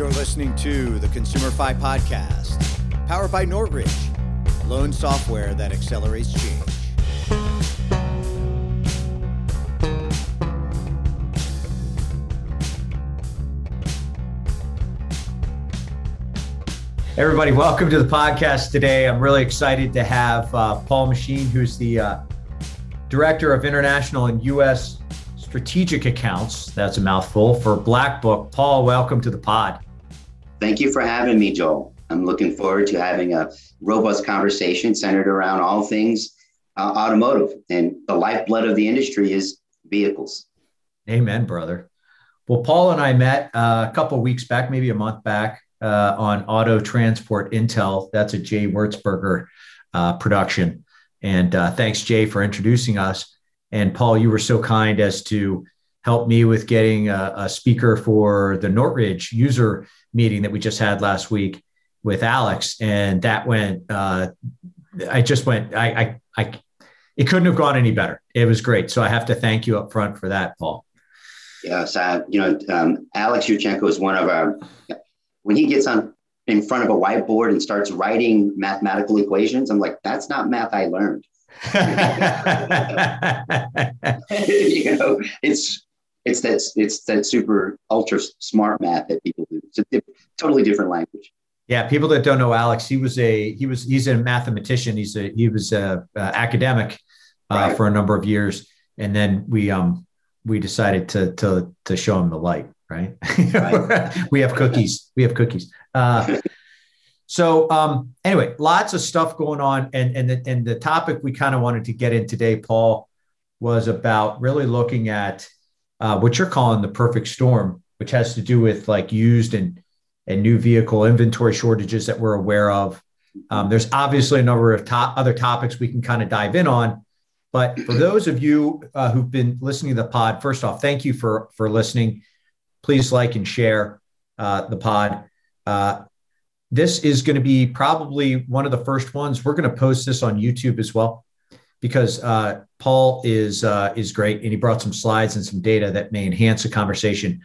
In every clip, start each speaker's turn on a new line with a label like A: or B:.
A: You're listening to the ConsumerFi Podcast, powered by Nortridge, loan software that accelerates change.
B: Everybody, welcome to the podcast today. I'm really excited to have uh, Paul Machin, who's the uh, Director of International and U.S. Strategic Accounts. That's a mouthful for Black Book. Paul, welcome to the pod.
C: Thank you for having me, Joel. I'm looking forward to having a robust conversation centered around all things uh, automotive. And the lifeblood of the industry is vehicles.
B: Amen, brother. Well, Paul and I met uh, a couple weeks back, maybe a month back, uh, on Auto Transport Intel. That's a Jay Wurzberger uh, production. And uh, thanks, Jay, for introducing us. And Paul, you were so kind as to help me with getting a, a speaker for the Nortridge user meeting that we just had last week with Alex. And that went, uh, I just went, I, I, I, it couldn't have gone any better. It was great. So I have to thank you up front for that, Paul.
C: Yes, uh, you know, um, Alex Yurchenko is one of our when he gets on in front of a whiteboard and starts writing mathematical equations, I'm like, that's not math I learned. you know, it's it's that it's that super ultra smart math that people do. It's a totally different language.
B: Yeah, people that don't know Alex, he was a he was he's a mathematician. He's a he was a, a academic uh, right. for a number of years, and then we um we decided to to to show him the light right? right. we have cookies. We have cookies. Uh, so um, anyway, lots of stuff going on, and and the, and the topic we kind of wanted to get in today, Paul, was about really looking at uh, what you're calling the perfect storm, which has to do with like used and and new vehicle inventory shortages that we're aware of. Um, there's obviously a number of other topics we can kind of dive in on. But for those of you uh, who've been listening to the pod, first off, thank you for for listening please like and share uh, the pod. Uh, this is going to be probably one of the first ones. We're going to post this on YouTube as well because uh, Paul is uh, is great and he brought some slides and some data that may enhance the conversation.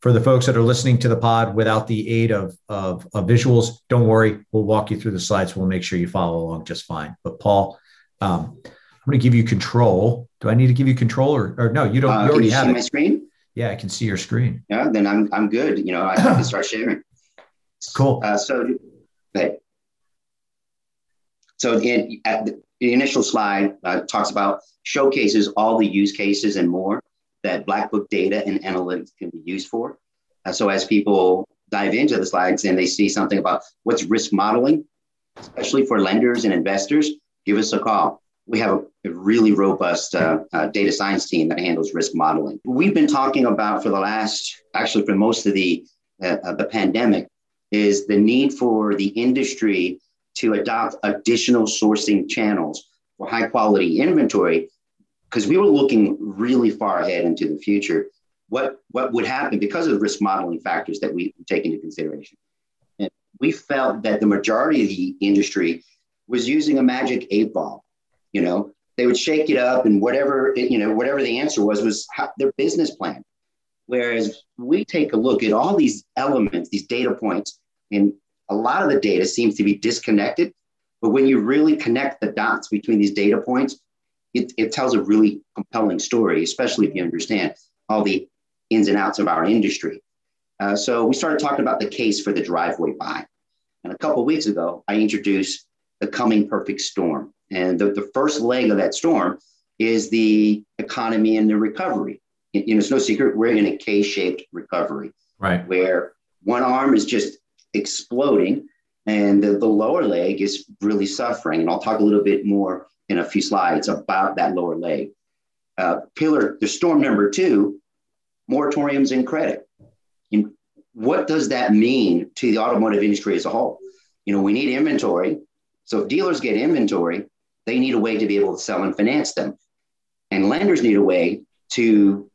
B: For the folks that are listening to the pod without the aid of, of, of visuals, don't worry. We'll walk you through the slides. We'll make sure you follow along just fine. But Paul, um, I'm going to give you control. Do I need to give you control or, or no? You don't.
C: Uh,
B: you
C: already have my screen.
B: Yeah, I can see your screen.
C: Yeah, then I'm I'm good. You know, I can start sharing.
B: Cool.
C: Uh, so, okay. So in, at the, the initial slide uh, talks about showcases all the use cases and more that Black Book data and analytics can be used for. Uh, so as people dive into the slides and they see something about what's risk modeling, especially for lenders and investors, give us a call we have a, really robust uh, uh, data science team that handles risk modeling. We've been talking about for the last, actually, for most of the uh, the pandemic, is the need for the industry to adopt additional sourcing channels for high quality inventory, because we were looking really far ahead into the future. What what would happen because of the risk modeling factors that we take into consideration? And we felt that the majority of the industry was using a magic eight ball you know, they would shake it up and whatever, you know, whatever the answer was, was how, their business plan. Whereas we take a look at all these elements, these data points, and a lot of the data seems to be disconnected. But when you really connect the dots between these data points, it, it tells a really compelling story, especially if you understand all the ins and outs of our industry. Uh, so we started talking about the case for the driveway buy. And a couple weeks ago, I introduced the coming perfect storm. And the, the first leg of that storm is the economy and the recovery. You know, it's no secret we're in a K-shaped recovery,
B: right?
C: Where one arm is just exploding, and the, the lower leg is really suffering. And I'll talk a little bit more in a few slides about that lower leg. Uh, pillar, the storm number two, moratoriums and credit. And what does that mean to the automotive industry as a whole? You know, we need inventory. So if dealers get inventory, they need a way to be able to sell and finance them. And lenders need a way to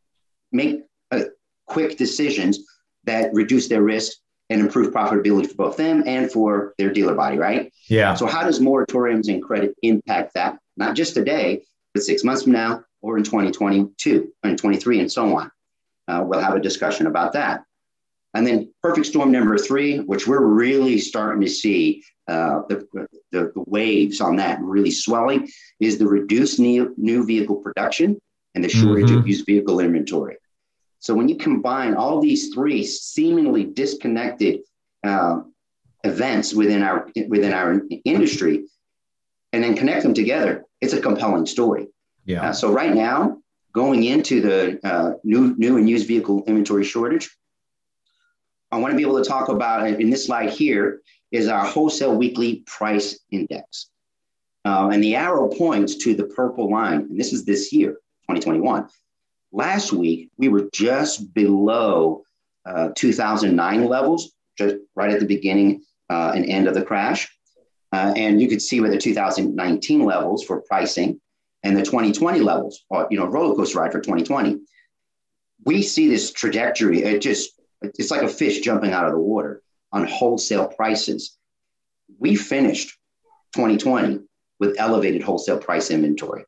C: make uh, quick decisions that reduce their risk and improve profitability for both them and for their dealer body, right?
B: Yeah.
C: So, how does moratoriums and credit impact that? Not just today, but six months from now or in 2022 and 23 and so on. Uh, we'll have a discussion about that. And then perfect storm number three, which we're really starting to see uh, the, the, the, waves on that really swelling, is the reduced new, new vehicle production and the shortage mm-hmm. of used vehicle inventory. So when you combine all these three seemingly disconnected uh, events within our within our industry, and then connect them together, it's a compelling story.
B: Yeah.
C: Uh, so right now, going into the uh, new new and used vehicle inventory shortage, I want to be able to talk about in this slide here is our wholesale weekly price index. Uh, and the arrow points to the purple line, and this is this year, 2021. Last week, we were just below uh, 2009 levels, just right at the beginning uh, and end of the crash. Uh, and you could see where the 2019 levels for pricing and the 2020 levels, or, you know, roller coaster ride for 2020. We see this trajectory. It just, it's like a fish jumping out of the water on wholesale prices. We finished 2020 with elevated wholesale price inventory.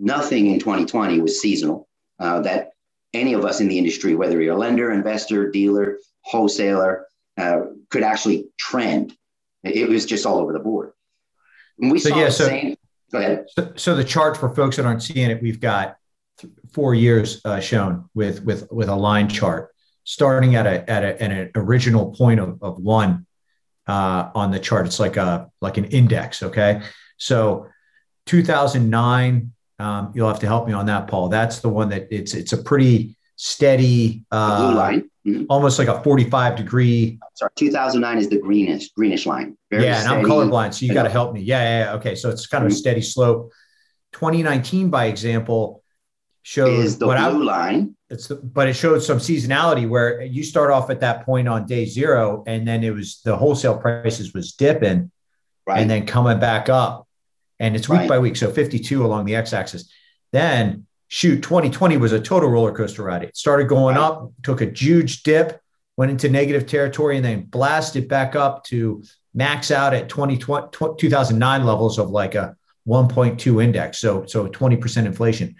C: Nothing in 2020 was seasonal uh, that any of us in the industry, whether you're a lender, investor, dealer, wholesaler, uh, could actually trend. It was just all over the board.
B: And we so, saw yeah, the so, same. Go ahead. So, so, the chart for folks that aren't seeing it, we've got four years uh, shown with with with a line chart starting at a at, a, an original point of, of one uh, on the chart. It's like a like an index. Okay, so 2009. Um, you'll have to help me on that, Paul. That's the one that it's it's a pretty steady uh, blue line, mm-hmm. almost like a 45 degree.
C: Sorry, 2009 is the greenish greenish line.
B: Very yeah, and I'm colorblind, so you got to help me. Yeah, yeah, yeah, Okay, so it's kind of mm-hmm. a steady slope. 2019, by example, shows
C: the blue I, line.
B: It's the, but it showed some seasonality where you start off at that point on day zero, and then it was the wholesale prices was dipping, right. and then coming back up, and it's week right. by week. So 52 along the x-axis. Then shoot, 2020 was a total roller coaster ride. It started going right. up, took a huge dip, went into negative territory, and then blasted back up to max out at 2020, 2009 levels of like a 1.2 index. So so 20% inflation.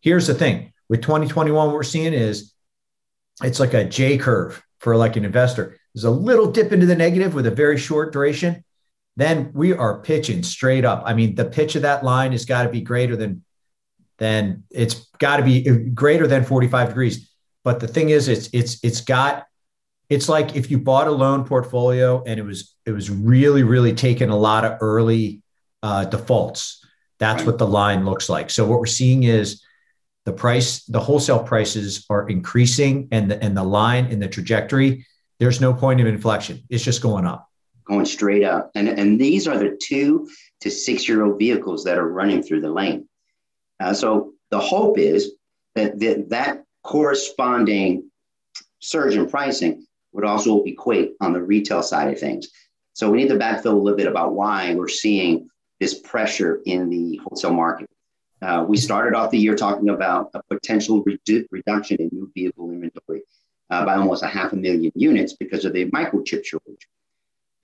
B: Here's the thing with 2021, what we're seeing is it's like a J curve for like an investor. There's a little dip into the negative with a very short duration. Then we are pitching straight up. I mean, the pitch of that line has got to be greater than, than it's got to be greater than 45 degrees. But the thing is, it's it's it's got it's like if you bought a loan portfolio and it was it was really really taking a lot of early uh, defaults. That's what the line looks like. So what we're seeing is the price, the wholesale prices are increasing and the, and the line in the trajectory, there's no point of inflection. It's just going up.
C: Going straight up. And, and these are the two to six year old vehicles that are running through the lane. Uh, so the hope is that the, that corresponding surge in pricing would also equate on the retail side of things. So we need to backfill a little bit about why we're seeing this pressure in the wholesale market. Uh, we started off the year talking about a potential redu- reduction in new vehicle inventory uh, by almost a half a million units because of the microchip shortage.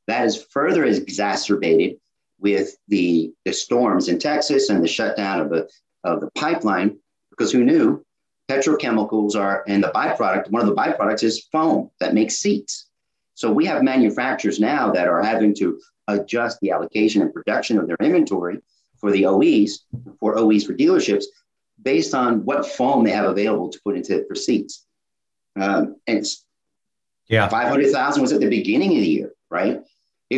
C: That is further exacerbated with the, the storms in Texas and the shutdown of the, of the pipeline, because who knew petrochemicals are, and the byproduct, one of the byproducts is foam that makes seats. So we have manufacturers now that are having to adjust the allocation and production of their inventory for the OEs, for OEs for dealerships, based on what foam they have available to put into for seats. Um, and it's yeah, 500,000 was at the beginning of the year, right?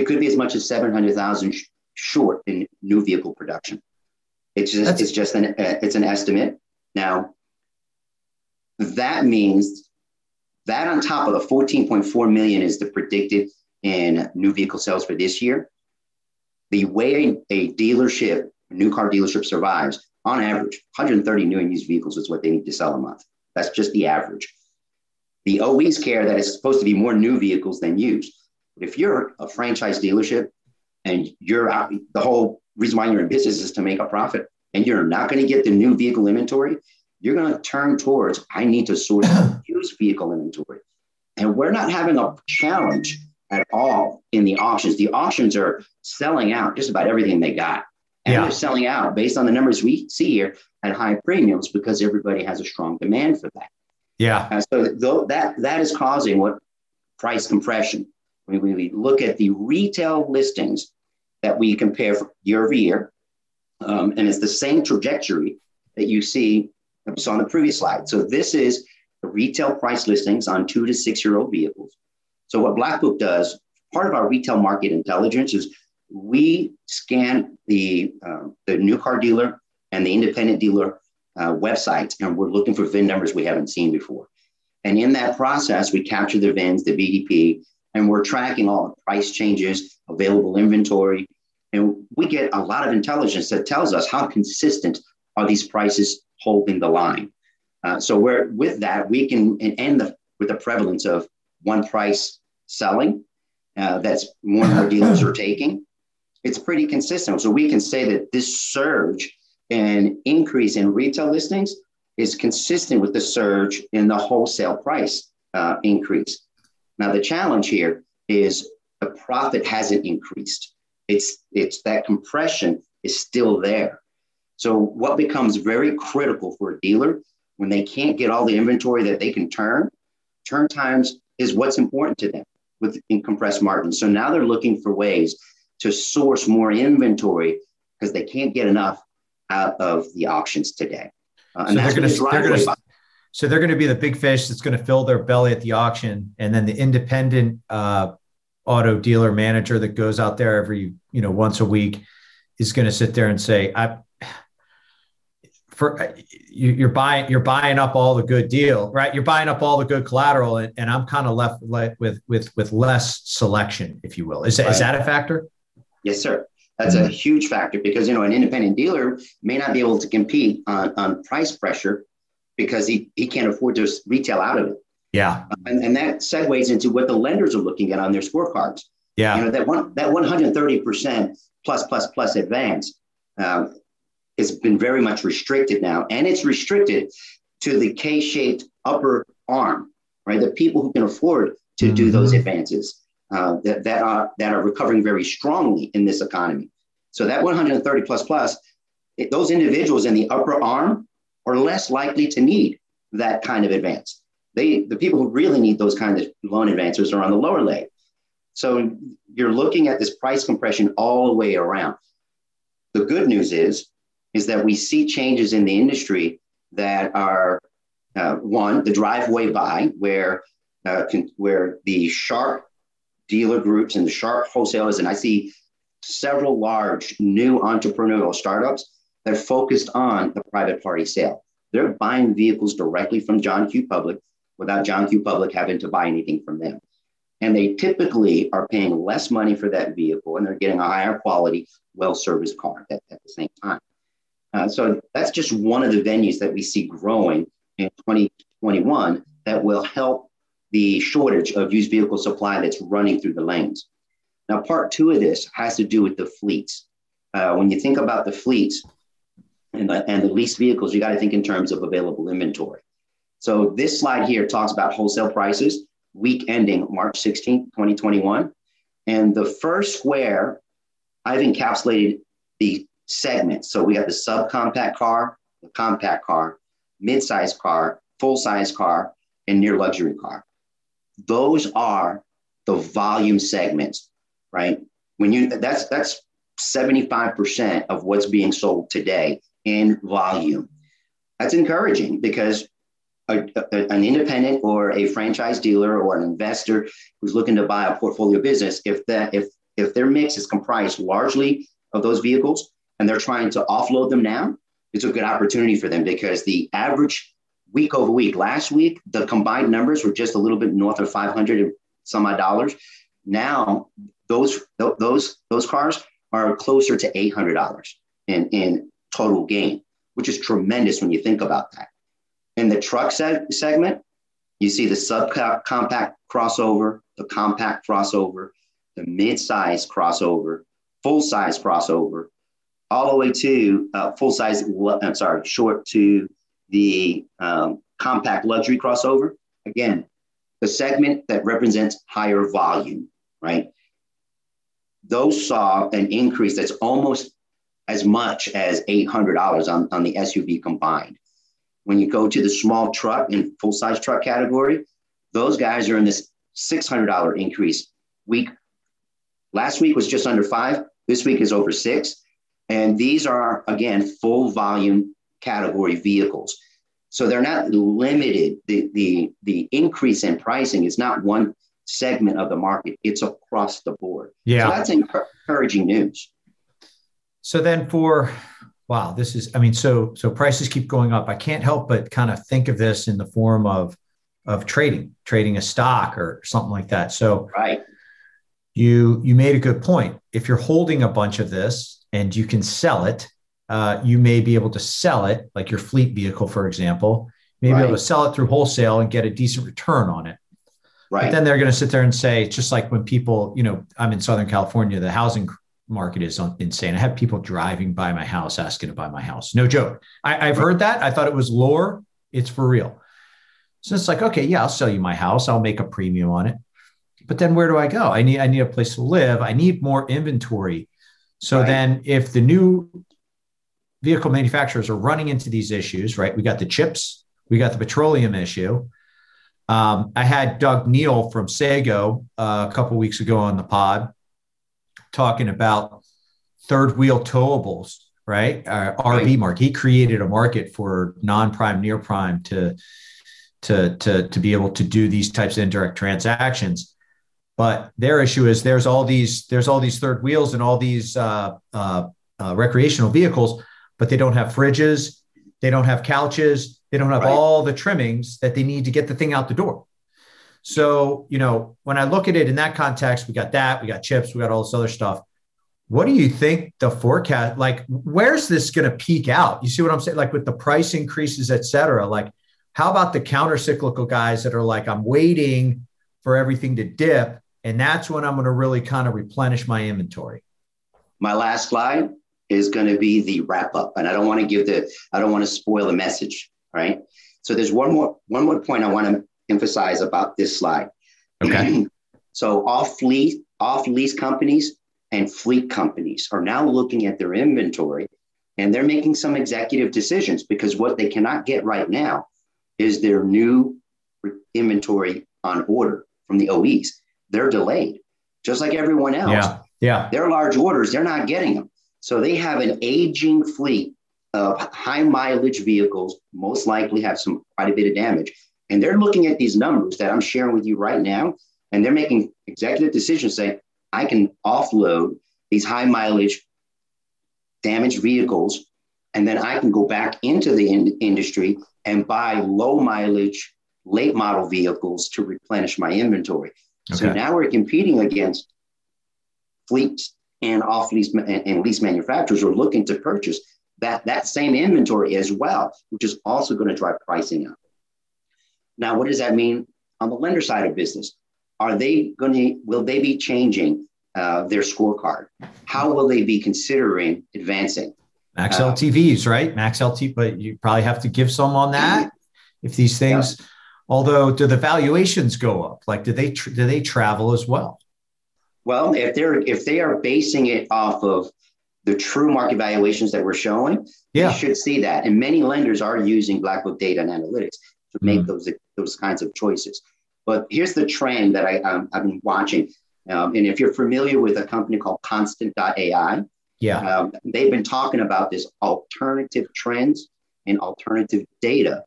C: It could be as much as 700,000 sh- short in new vehicle production. It's just, That's- it's just an, uh, it's an estimate. Now, that means that on top of the 14.4 million is the predicted in new vehicle sales for this year. The way a dealership new car dealership survives, on average, 130 new and used vehicles is what they need to sell a month. That's just the average. The OEs care that it's supposed to be more new vehicles than used. But if you're a franchise dealership and you're out, the whole reason why you're in business is to make a profit, and you're not going to get the new vehicle inventory, you're going to turn towards I need to source used vehicle inventory. And we're not having a challenge at all in the auctions. The auctions are selling out just about everything they got. And yeah. they're selling out based on the numbers we see here at high premiums because everybody has a strong demand for that.
B: Yeah.
C: And so th- that that is causing what price compression. When we look at the retail listings that we compare year over year, um, and it's the same trajectory that you see that we saw on the previous slide. So this is the retail price listings on two to six year old vehicles. So what Black Book does, part of our retail market intelligence is we scan the uh, the new car dealer and the independent dealer uh, websites, and we're looking for VIN numbers we haven't seen before. And in that process, we capture the VINs, the VDP, and we're tracking all the price changes, available inventory, and we get a lot of intelligence that tells us how consistent are these prices holding the line. Uh, so we're with that we can end the, with the prevalence of one price selling uh, that's more and more dealers are taking. It's pretty consistent. So we can say that this surge and increase in retail listings is consistent with the surge in the wholesale price uh, increase. Now the challenge here is the profit hasn't increased. It's it's that compression is still there. So what becomes very critical for a dealer when they can't get all the inventory that they can turn, turn times is what's important to them with in compressed margins. So now they're looking for ways to source more inventory because they can't get enough out of the auctions today.
B: Uh, so they're going to they're going to so they're going to be the big fish that's going to fill their belly at the auction, and then the independent uh, auto dealer manager that goes out there every you know once a week is going to sit there and say, "I for you, are buying you're buying up all the good deal, right? You're buying up all the good collateral, and, and I'm kind of left with with with less selection, if you will. Is that, right. is that a factor?
C: Yes, sir. That's a huge factor because you know an independent dealer may not be able to compete on, on price pressure because he, he can't afford to retail out of it.
B: Yeah.
C: And, and that segues into what the lenders are looking at on their scorecards.
B: Yeah.
C: You know, that one that 130% plus plus plus advance um, has been very much restricted now. And it's restricted to the K-shaped upper arm, right? The people who can afford to mm-hmm. do those advances uh, that, that are that are recovering very strongly in this economy. So that 130 plus plus, it, those individuals in the upper arm are less likely to need that kind of advance. They, the people who really need those kind of loan advances are on the lower leg. So you're looking at this price compression all the way around. The good news is, is that we see changes in the industry that are uh, one, the driveway buy, where uh, where the sharp dealer groups and the sharp wholesalers, and I see several large new entrepreneurial startups that focused on the private party sale. They're buying vehicles directly from John Q. Public without John Q. Public having to buy anything from them. And they typically are paying less money for that vehicle and they're getting a higher quality, well serviced car at, at, the same time. Uh, so that's just one of the venues that we see growing in 2021 that will help the shortage of used vehicle supply that's running through the lanes. Now, part two of this has to do with the fleets. Uh, when you think about the fleets and the, and the leased vehicles, you got to think in terms of available inventory. So this slide here talks about wholesale prices, week ending March 16, 2021. And the first square, I've encapsulated the segments. So we got the subcompact car, the compact car, mid-size car, full-size car, and near luxury car. Those are the volume segments, right? When you that's that's 75% of what's being sold today in volume. That's encouraging because a, a, an independent or a franchise dealer or an investor who's looking to buy a portfolio business, if that if if their mix is comprised largely of those vehicles and they're trying to offload them now, it's a good opportunity for them because the average week over week, last week, the combined numbers were just a little bit north of 500 and some odd dollars. Now those those those cars are closer to $800 in, in total gain, which is tremendous when you think about that. In the truck seg- segment, you see the subcompact crossover, the compact crossover, the mid-size crossover, full-size crossover, all the way to uh, full-size. I'm sorry, short to the um, compact luxury crossover. Again, the segment that represents higher volume, right? Those saw an increase that's almost as much as $800 on, on the SUV combined. When you go to the small truck and full size truck category, those guys are in this $600 increase. Week last week was just under five. This week is over six. And these are, again, full volume category vehicles. So they're not limited. The, the, the increase in pricing is not one segment of the market, it's across the board.
B: Yeah.
C: So that's encouraging news.
B: So then for wow, this is I mean, so so prices keep going up. I can't help but kind of think of this in the form of of trading, trading a stock or something like that. So
C: right.
B: You you made a good point. If you're holding a bunch of this and you can sell it, uh, you may be able to sell it, like your fleet vehicle, for example, maybe right. able to sell it through wholesale and get a decent return on it. Right. But then they're going to sit there and say, just like when people, you know, I'm in Southern California, the housing market is insane. I have people driving by my house asking to buy my house. No joke. I, have heard that. I thought it was lore. It's for real. So it's like, okay, yeah, I'll sell you my house. I'll make a premium on it. But then where do I go? I need I need a place to live. I need more inventory. So right. then if the new vehicle manufacturers are running into these issues, right? We got the chips, we got the petroleum issue. Um, I had Doug Neal from Sego uh, a couple weeks ago on the pod talking about third wheel towables, right? Uh, RV market. He created a market for non-prime, near prime to to to to be able to do these types of indirect transactions. But their issue is there's all these there's all these third wheels and all these uh, uh, uh recreational vehicles, but they don't have fridges, they don't have couches, they don't have right. all the trimmings that they need to get the thing out the door. So, you know, when I look at it in that context, we got that, we got chips, we got all this other stuff. What do you think the forecast like where's this going to peak out? You see what I'm saying? Like with the price increases, et cetera. Like, how about the counter cyclical guys that are like, I'm waiting for everything to dip, and that's when I'm going to really kind of replenish my inventory.
C: My last slide is going to be the wrap up, and I don't want to give the I don't want to spoil the message, right? So there's one more one more point I want to emphasize about this slide.
B: Okay.
C: so off lease off lease companies and fleet companies are now looking at their inventory and they're making some executive decisions because what they cannot get right now is their new inventory on order from the OEs. They're delayed, just like everyone else.
B: Yeah. Yeah.
C: Their large orders, they're not getting them. So they have an aging fleet of high mileage vehicles, most likely have some quite a bit of damage. And they're looking at these numbers that I'm sharing with you right now, and they're making executive decisions saying, I can offload these high mileage damaged vehicles, and then I can go back into the in- industry and buy low mileage, late model vehicles to replenish my inventory. Okay. So now we're competing against fleets and off lease and, and lease manufacturers are looking to purchase that, that same inventory as well, which is also going to drive pricing up. Now, what does that mean on the lender side of business? Are they going to, will they be changing uh, their scorecard? How will they be considering advancing?
B: Max uh, LTVs, right? Max LT, but you probably have to give some on that. If these things, yeah. although do the valuations go up? Like, do they do they travel as well?
C: Well, if they're if they are basing it off of the true market valuations that we're showing, yeah. you should see that. And many lenders are using Black Book data and analytics to make mm-hmm. those those kinds of choices. But here's the trend that I, um, I've been watching. Um, and if you're familiar with a company called Constant.ai,
B: yeah,
C: um, they've been talking about this alternative trends and alternative data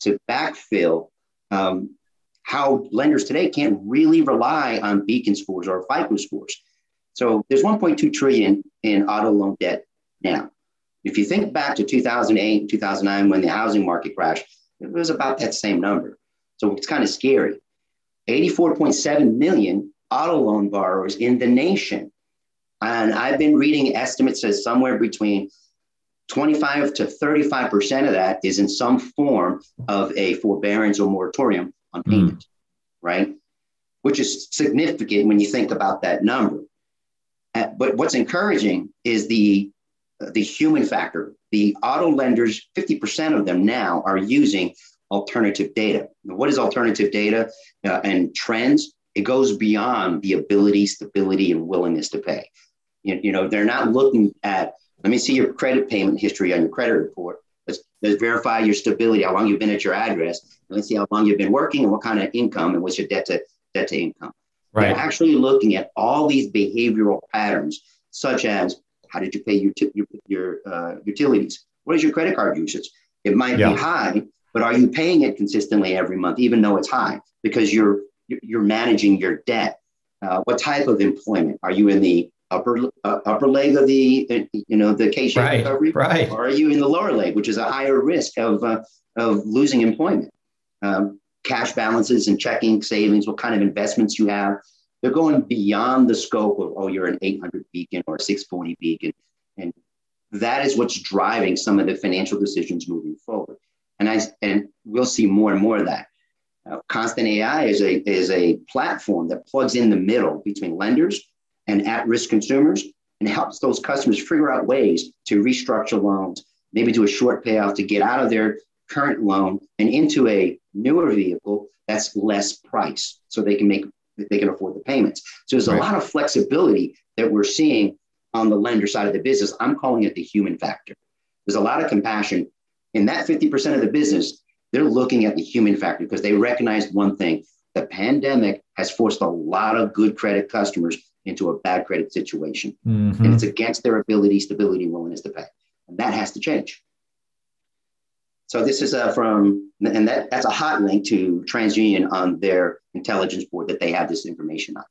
C: to backfill um, how lenders today can't really rely on beacon scores or FICO scores. So there's 1.2 trillion in auto loan debt now. If you think back to 2008, 2009, when the housing market crashed, it was about that same number. So it's kind of scary. 84.7 million auto loan borrowers in the nation. And I've been reading estimates as somewhere between 25 to 35% of that is in some form of a forbearance or moratorium on hmm. payment, mm. right? Which is significant when you think about that number. Uh, but what's encouraging is the, the human factor. The auto lenders, 50% of them now are using alternative data. Now, what is alternative data uh, and trends? It goes beyond the ability, stability, and willingness to pay. You, you know, they're not looking at, let me see your credit payment history on your credit report. Let's, let's verify your stability, how long you've been at your address. And let's see how long you've been working and what kind of income and what's your debt to debt to income.
B: Right.
C: They're actually looking at all these behavioral patterns, such as how did you pay your your, your uh, utilities? What is your credit card usage? It might yeah. be high, but are you paying it consistently every month, even though it's high, because you're you're managing your debt? Uh, what type of employment are you in the upper uh, upper leg of the you know the K-shaped
B: right,
C: recovery,
B: right?
C: Or are you in the lower leg, which is a higher risk of uh, of losing employment? Um, cash balances and checking savings, what kind of investments you have. They're going beyond the scope of, oh, you're an 800 beacon or a 640 beacon. And that is what's driving some of the financial decisions moving forward. And, I, and we'll see more and more of that. Uh, Constant AI is a, is a platform that plugs in the middle between lenders and at risk consumers and helps those customers figure out ways to restructure loans, maybe do a short payoff to get out of their current loan and into a newer vehicle that's less price so they can make they can afford the payments so there's a right. lot of flexibility that we're seeing on the lender side of the business i'm calling it the human factor there's a lot of compassion in that 50% of the business they're looking at the human factor because they recognize one thing the pandemic has forced a lot of good credit customers into a bad credit situation mm-hmm. and it's against their ability stability and willingness to pay and that has to change so this is uh, from, and that, that's a hot link to TransUnion on their intelligence board that they have this information on.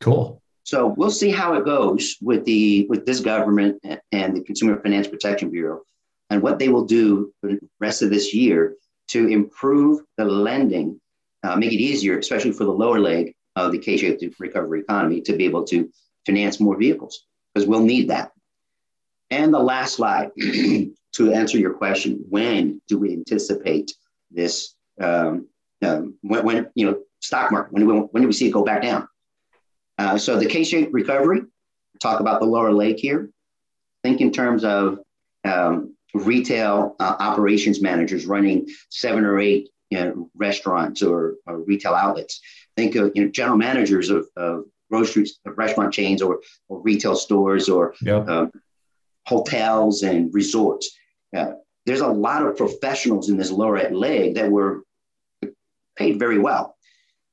B: Cool.
C: So we'll see how it goes with the with this government and the Consumer Finance Protection Bureau, and what they will do the rest of this year to improve the lending, uh, make it easier, especially for the lower leg of the K-shaped recovery economy, to be able to finance more vehicles because we'll need that. And the last slide to answer your question, when do we anticipate this? Um, um, when, when, you know stock market? When do we, when do we see it go back down? Uh, so the K-shaped recovery. Talk about the lower leg here. Think in terms of um, retail uh, operations managers running seven or eight you know, restaurants or, or, retail outlets. Think of you know general managers of, of grocery of restaurant chains or, or retail stores or yep. uh, hotels and resorts. Uh, there's a lot of professionals in this lower leg that were paid very well.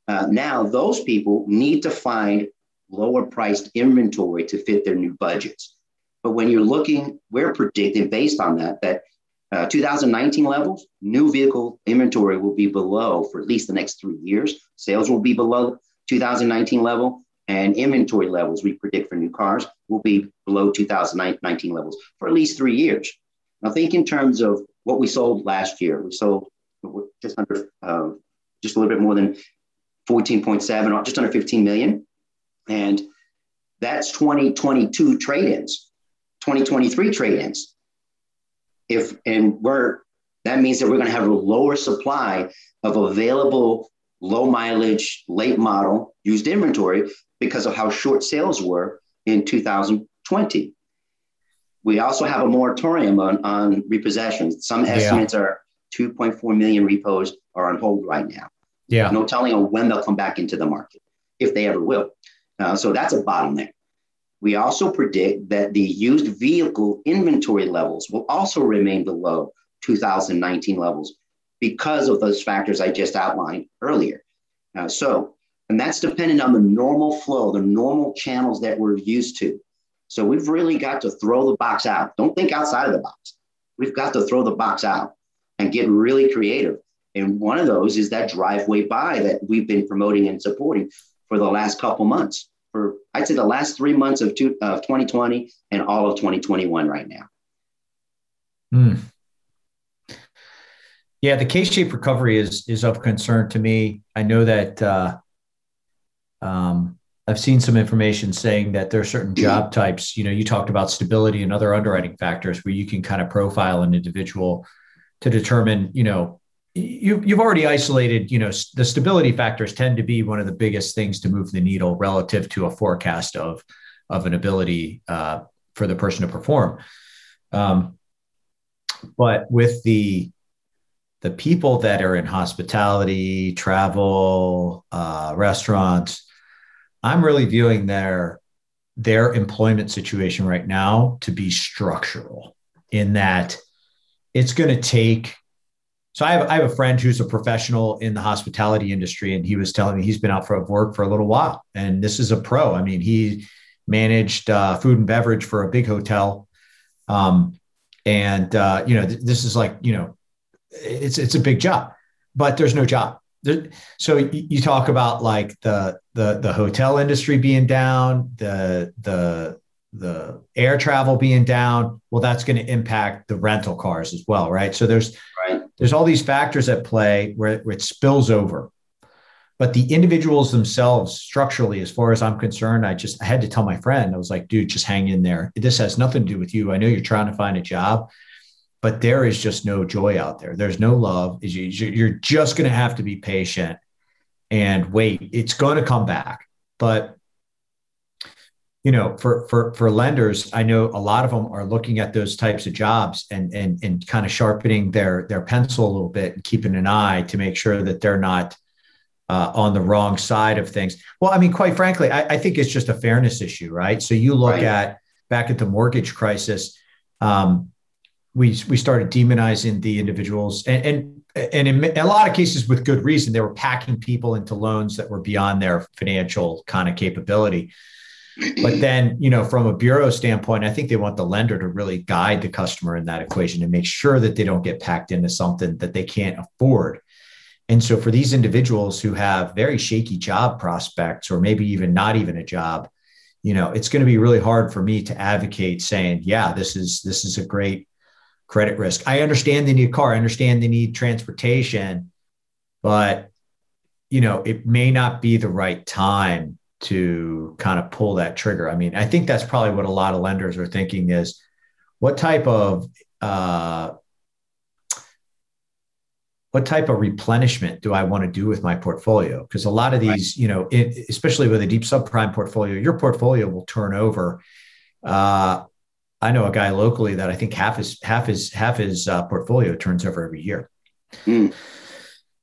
C: Uh, now, those people need to find lower priced inventory to fit their new budgets. But when you're looking, we're predicting based on that, that uh, 2019 levels, new vehicle inventory will be below for at least the next three years. Sales will be below 2019 level, and inventory levels we predict for new cars will be below 2019 levels for at least three years. Now, think in terms of what we sold last year. We sold just under, uh, just a little bit more than 14.7, or just under 15 million. And that's 2022 trade ins, 2023 trade ins. If, and we're, that means that we're going to have a lower supply of available low mileage, late model used inventory because of how short sales were in 2020. We also have a moratorium on, on repossessions. Some estimates yeah. are 2.4 million repos are on hold right now.
B: Yeah.
C: No telling on when they'll come back into the market, if they ever will. Uh, so that's a bottleneck. We also predict that the used vehicle inventory levels will also remain below 2019 levels because of those factors I just outlined earlier. Uh, so, and that's dependent on the normal flow, the normal channels that we're used to. So we've really got to throw the box out. Don't think outside of the box. We've got to throw the box out and get really creative. And one of those is that driveway buy that we've been promoting and supporting for the last couple months. For I'd say the last three months of, two, of 2020 and all of 2021 right now.
B: Mm. Yeah, the K-shaped recovery is is of concern to me. I know that uh, um, I've seen some information saying that there are certain job types. You know, you talked about stability and other underwriting factors where you can kind of profile an individual to determine. You know, you you've already isolated. You know, the stability factors tend to be one of the biggest things to move the needle relative to a forecast of of an ability uh, for the person to perform. Um, but with the the people that are in hospitality, travel, uh, restaurants, I'm really viewing their their employment situation right now to be structural in that it's going to take so I have, I have a friend who's a professional in the hospitality industry, and he was telling me he's been out for work for a little while, and this is a pro. I mean, he managed uh, food and beverage for a big hotel, um, and uh, you know, th- this is like you know, it's it's a big job, but there's no job. There, so you, you talk about like the the the hotel industry being down, the the the air travel being down, well, that's going to impact the rental cars as well, right? So there's. There's all these factors at play where, where it spills over. But the individuals themselves, structurally, as far as I'm concerned, I just I had to tell my friend, I was like, dude, just hang in there. This has nothing to do with you. I know you're trying to find a job, but there is just no joy out there. There's no love. You're just going to have to be patient and wait. It's going to come back. But you know, for for for lenders, I know a lot of them are looking at those types of jobs and and and kind of sharpening their their pencil a little bit and keeping an eye to make sure that they're not uh, on the wrong side of things. Well, I mean, quite frankly, I, I think it's just a fairness issue, right? So you look right. at back at the mortgage crisis, um, we we started demonizing the individuals, and and and in a lot of cases with good reason, they were packing people into loans that were beyond their financial kind of capability. But then, you know, from a bureau standpoint, I think they want the lender to really guide the customer in that equation and make sure that they don't get packed into something that they can't afford. And so for these individuals who have very shaky job prospects or maybe even not even a job, you know, it's going to be really hard for me to advocate saying, yeah, this is this is a great credit risk. I understand they need a car, I understand they need transportation, but you know, it may not be the right time to kind of pull that trigger. I mean, I think that's probably what a lot of lenders are thinking is what type of uh, what type of replenishment do I want to do with my portfolio? Because a lot of these, right. you know, it, especially with a deep subprime portfolio, your portfolio will turn over. Uh, I know a guy locally that I think half his half his half his uh, portfolio turns over every year. Mm.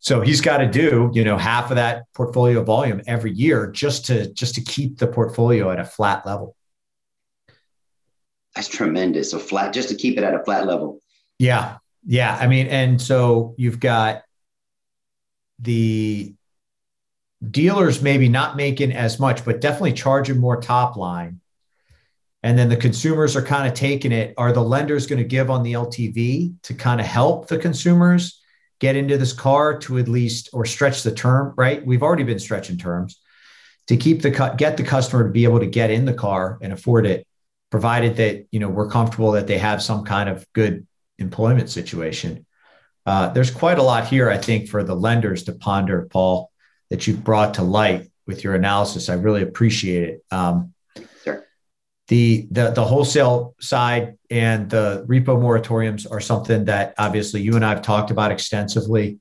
B: So he's got to do, you know, half of that portfolio volume every year just to just to keep the portfolio at a flat level.
C: That's tremendous. So flat, just to keep it at a flat level.
B: Yeah, yeah. I mean, and so you've got the dealers maybe not making as much, but definitely charging more top line. And then the consumers are kind of taking it. Are the lenders going to give on the LTV to kind of help the consumers? Get into this car to at least or stretch the term, right? We've already been stretching terms to keep the cut, get the customer to be able to get in the car and afford it, provided that you know we're comfortable that they have some kind of good employment situation. Uh, there's quite a lot here, I think, for the lenders to ponder, Paul, that you've brought to light with your analysis. I really appreciate it. Um, the, the the wholesale side and the repo moratoriums are something that obviously you and I have talked about extensively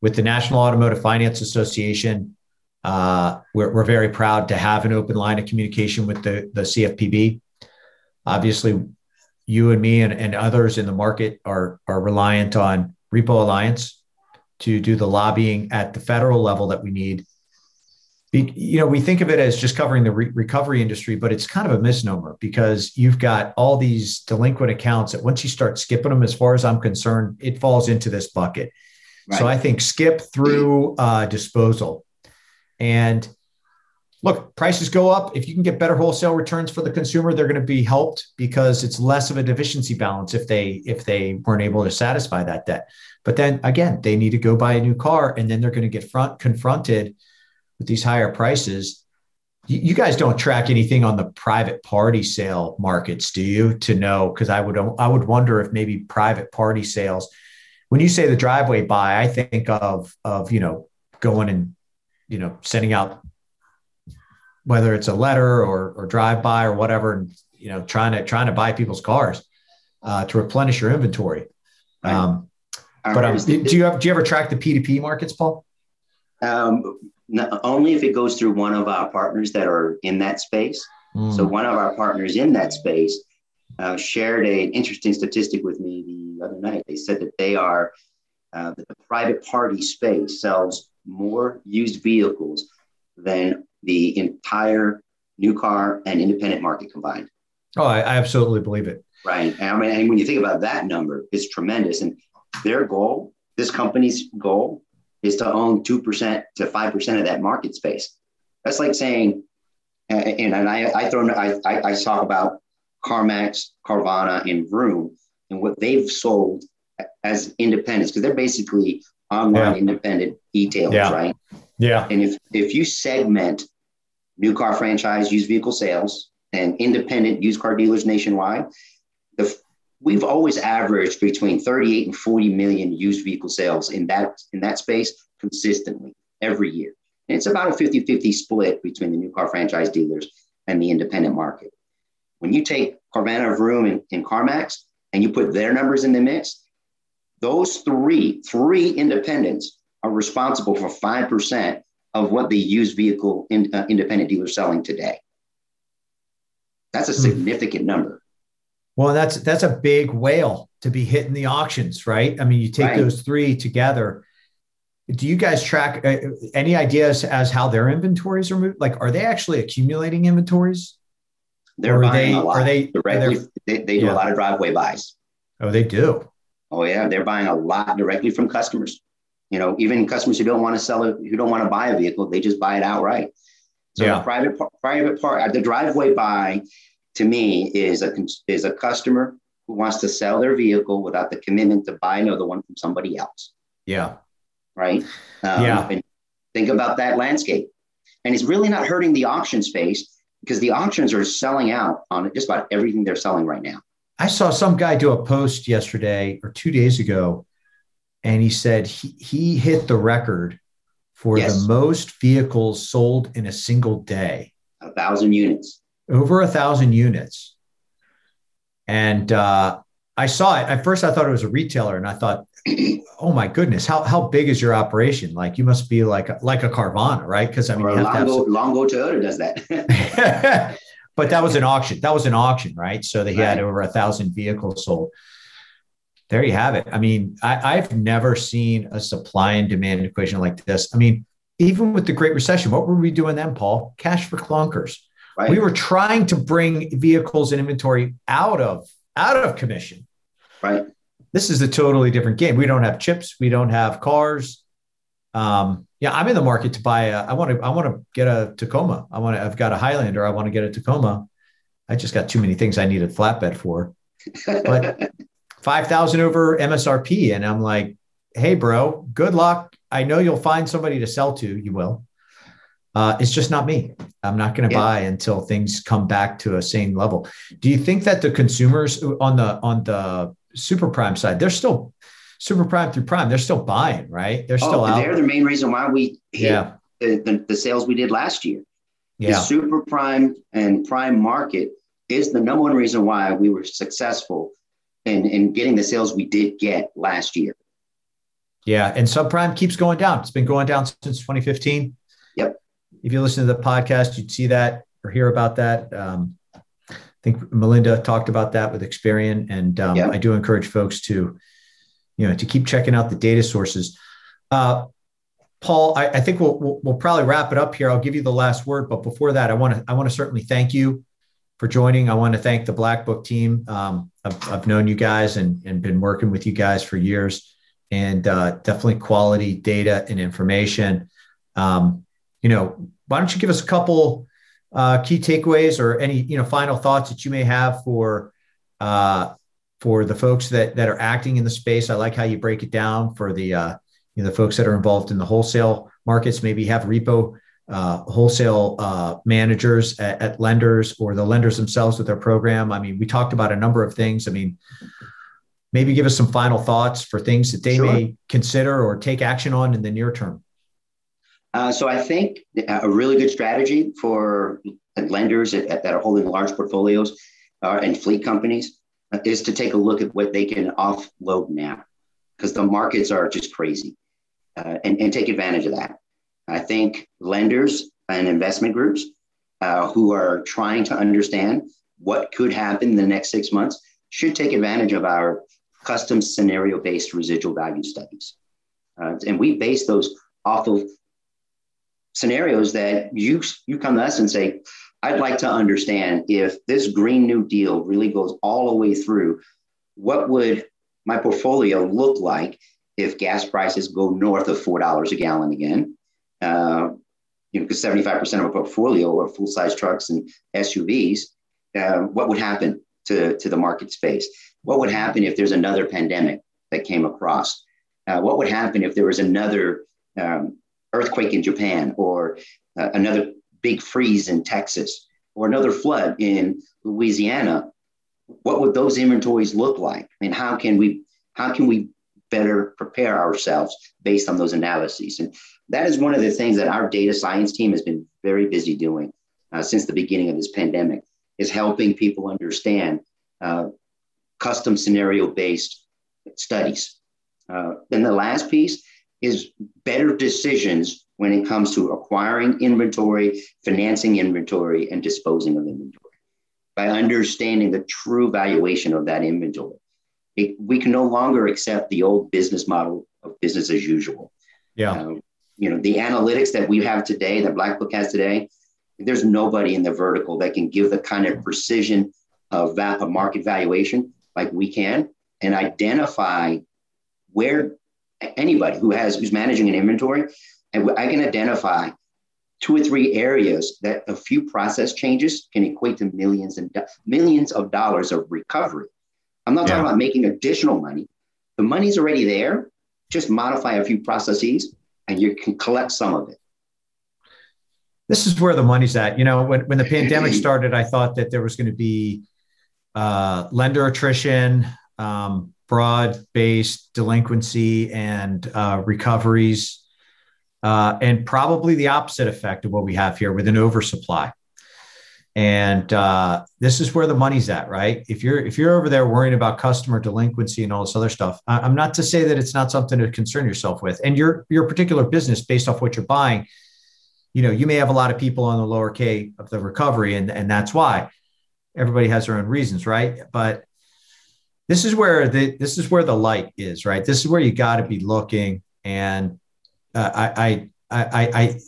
B: with the National Automotive Finance Association. Uh, we're, we're very proud to have an open line of communication with the, the CFPB. Obviously, you and me and, and others in the market are, are reliant on Repo Alliance to do the lobbying at the federal level that we need you know, we think of it as just covering the re- recovery industry, but it's kind of a misnomer because you've got all these delinquent accounts that once you start skipping them, as far as I'm concerned, it falls into this bucket. Right. So I think skip through uh, disposal. And look, prices go up. If you can get better wholesale returns for the consumer, they're going to be helped because it's less of a deficiency balance if they if they weren't able to satisfy that debt. But then again, they need to go buy a new car, and then they're going to get front confronted with these higher prices, you, you guys don't track anything on the private party sale markets, do you? To know because I would I would wonder if maybe private party sales. When you say the driveway buy, I think of of you know going and you know sending out whether it's a letter or or drive by or whatever, and you know trying to trying to buy people's cars uh, to replenish your inventory. Um, but um, do you have do you ever track the P two P markets, Paul?
C: Um, not, only if it goes through one of our partners that are in that space. Mm. So one of our partners in that space uh, shared an interesting statistic with me the other night. They said that they are uh, that the private party space sells more used vehicles than the entire new car and independent market combined.
B: Oh, I, I absolutely believe it.
C: Right. And I mean, and when you think about that number, it's tremendous. And their goal this company's goal is to own 2% to 5% of that market space. That's like saying, and, and I, I throw, I, I talk about CarMax, Carvana, and Vroom and what they've sold as independents because they're basically online yeah. independent e-tailers, yeah. right?
B: Yeah.
C: And if if you segment new car franchise used vehicle sales and independent used car dealers nationwide, the we've always averaged between 38 and 40 million used vehicle sales in that in that space consistently every year. And it's about a 50-50 split between the new car franchise dealers and the independent market. When you take Carvana, Vroom, and, and CarMax, and you put their numbers in the mix, those three, three independents are responsible for 5% of what the used vehicle in, uh, independent dealers are selling today. That's a hmm. significant number.
B: Well, that's that's a big whale to be hitting the auctions, right? I mean, you take right. those three together. Do you guys track uh, any ideas as how their inventories are moved? Like, are they actually accumulating inventories?
C: They're buying they, a lot. Are they directly? They, they, do yeah. a lot of driveway buys.
B: Oh, they do.
C: Oh yeah, they're buying a lot directly from customers. You know, even customers who don't want to sell it, who don't want to buy a vehicle, they just buy it outright. So yeah. private private part, the driveway buy to me is a is a customer who wants to sell their vehicle without the commitment to buy another one from somebody else.
B: Yeah.
C: Right. Um, yeah. And think about that landscape, and it's really not hurting the auction space because the auctions are selling out on just about everything they're selling right now.
B: I saw some guy do a post yesterday or two days ago, and he said he, he hit the record for yes. the most vehicles sold in a single day.
C: A thousand units
B: over a thousand units. And uh, I saw it. At first, I thought it was a retailer, and I thought, "Oh my goodness, how how big is your operation? Like you must be like a, like a Carvana, right? Because I mean,
C: or
B: you
C: have Longo, to some... Longo Toyota does
B: that. but that was an auction. That was an auction, right? So they right. had over a thousand vehicles sold. There you have it. I mean, I, I've never seen a supply and demand equation like this. I mean, even with the Great Recession, what were we doing then, Paul? Cash for clunkers. Right. We were trying to bring vehicles and inventory out of out of commission.
C: Right.
B: This is a totally different game. We don't have chips. We don't have cars. Um, yeah, I'm in the market to buy. A, I want to. I want to get a Tacoma. I want to. I've got a Highlander. I want to get a Tacoma. I just got too many things I need a flatbed for. But five thousand over MSRP, and I'm like, hey, bro, good luck. I know you'll find somebody to sell to. You will. Uh, it's just not me. I'm not going to yeah. buy until things come back to a sane level. Do you think that the consumers on the on the super prime side, they're still super prime through prime, they're still buying, right? They're still oh, out.
C: They're the main reason why we yeah the, the, the sales we did last year. Yeah. The super prime and prime market is the number one reason why we were successful in, in getting the sales we did get last year.
B: Yeah. And subprime keeps going down. It's been going down since 2015. If you listen to the podcast, you'd see that or hear about that. Um, I think Melinda talked about that with Experian, and um, yeah. I do encourage folks to, you know, to keep checking out the data sources. Uh, Paul, I, I think we'll, we'll, we'll probably wrap it up here. I'll give you the last word, but before that, I want to I want to certainly thank you for joining. I want to thank the Black Book team. Um, I've, I've known you guys and, and been working with you guys for years, and uh, definitely quality data and information. Um, you know, why don't you give us a couple uh, key takeaways or any you know final thoughts that you may have for uh, for the folks that that are acting in the space? I like how you break it down for the uh, you know the folks that are involved in the wholesale markets. Maybe have repo uh, wholesale uh, managers at, at, lenders or the lenders themselves with their program. I mean, we talked about a number of things. I mean, maybe give us some final thoughts for things that they sure. may consider or take action on in the near term.
C: Uh, so I think a really good strategy for lenders that, are holding large portfolios uh, and fleet companies uh, is to take a look at what they can offload now because the markets are just crazy uh, and, and take advantage of that. I think lenders and investment groups uh, who are trying to understand what could happen in the next six months should take advantage of our custom scenario based residual value studies. And we base those off of scenarios that you you come to us and say, I'd like to understand if this Green New Deal really goes all the way through, what would my portfolio look like if gas prices go north of $4 a gallon again. Uh, you know, because 75% of our portfolio are full size trucks and SUVs. Uh, what would happen to, to the market space? What would happen if there's another pandemic that came across? Uh, what would happen if there was another um, earthquake in Japan or uh, another big freeze in Texas or another flood in Louisiana? What would those inventories look like? And how can we how can we better prepare ourselves based on those analyses? And that is one of the things that our data science team has been very busy doing uh, since the beginning of this pandemic is helping people understand uh, custom scenario based studies. Uh, then the last piece is better decisions when it comes to acquiring inventory, financing inventory, and disposing of inventory. By understanding the true valuation of that inventory, it, we can no longer accept the old business model of business as usual.
B: Yeah. Uh,
C: you know, the analytics that we have today, that Black Book has today, there's nobody in the vertical that can give the kind of precision of, va- of market valuation like we can and identify where anybody who has who's managing an inventory and I can identify two or three areas that a few process changes can equate to millions and do- millions of dollars of recovery. I'm not yeah. talking about making additional money. The money's already there. Just modify a few processes and you can collect some of it
B: this is where the money's at. You know, when, when the pandemic started, I thought that there was going to be uh, lender attrition, um, broad based delinquency, and uh, recoveries, uh, and probably the opposite effect of what we have here with an oversupply. And uh, this is where the money's at, right? If you're if you're over there worrying about customer delinquency and all this other stuff, I'm not to say that it's not something to concern yourself with. And your your particular business, based off what you're buying, you know, you may have a lot of people on the lower K of the recovery, and, and that's why everybody has their own reasons, right? But this is where the this is where the light is, right? This is where you got to be looking. And uh, I, I, I, I,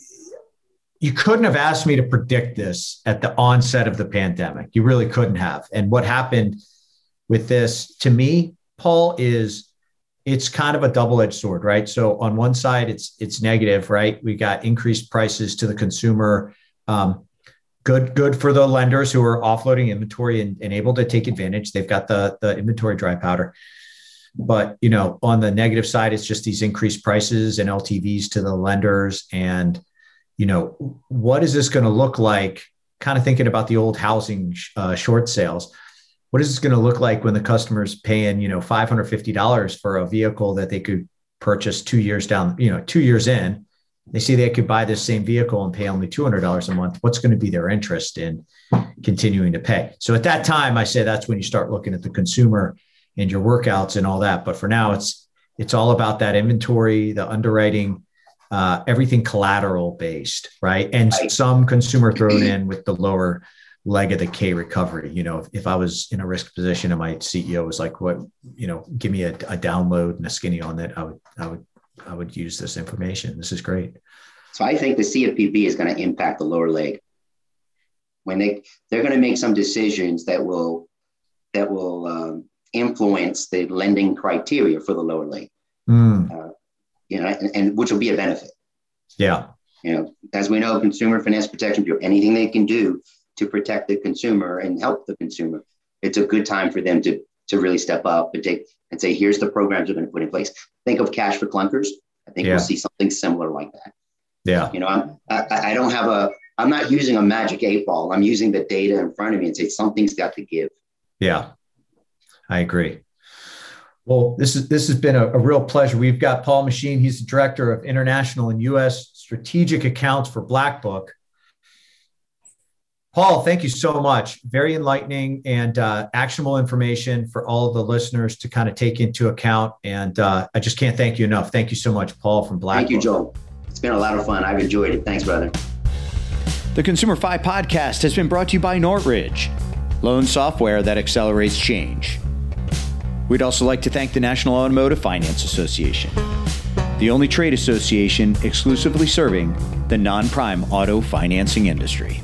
B: you couldn't have asked me to predict this at the onset of the pandemic. You really couldn't have. And what happened with this, to me, Paul, is it's kind of a double-edged sword, right? So on one side, it's it's negative, right? We got increased prices to the consumer. Um, good, good for the lenders who are offloading inventory and, and able to take advantage. They've got the the inventory dry powder. But you know, on the negative side, it's just these increased prices and LTVs to the lenders. And you know, what is this going to look like? Kind of thinking about the old housing uh, short sales what is this going to look like when the customer's paying you know $550 for a vehicle that they could purchase two years down you know two years in they see they could buy this same vehicle and pay only $200 a month. What's going to be their interest in continuing to pay? So at that time i say that's when you start looking at the consumer and your workouts and all that. But for now it's it's all about that inventory the underwriting uh, everything collateral based right? And some consumer thrown in with the lower leg of the K recovery. You know, if, if, I was in a risk position and my CEO was like, "What, you know, give me a, a download and a skinny on that," I would, I would, I would use this information. This is great.
C: So I think the CFPB is going to impact the lower leg when they they're going to make some decisions that will that will um, influence the lending criteria for the lower leg. Mm. Uh, you know, and, and which will be a benefit.
B: Yeah.
C: You know, as we know, Consumer Finance Protection Bureau, anything they can do to protect the consumer and help the consumer, it's a good time for them to to really step up and take and say, here's the programs we're going to put in place. Think of cash for clunkers. I think yeah. we'll see something similar like that.
B: Yeah.
C: You know, I'm, I, I don't have a, I'm not using a magic eight ball. I'm using the data in front of me and say something's got to give.
B: Yeah, I agree. Well, this is this has been a, a, real pleasure. We've got Paul Machin. He's the director of international and U.S. strategic accounts for Black Book. Paul, thank you so much. Very enlightening and uh, actionable information for all of the listeners to kind of take into account. And uh, I just can't thank you enough. Thank you so much, Paul from Black.
C: Thank you, Joel. It's been a lot of fun. I've enjoyed it. Thanks, brother.
A: The ConsumerFi podcast has been brought to you by Nortridge, loan software that accelerates change. We'd also like to thank the National Automotive Finance Association, the only trade association exclusively serving the non prime auto financing industry.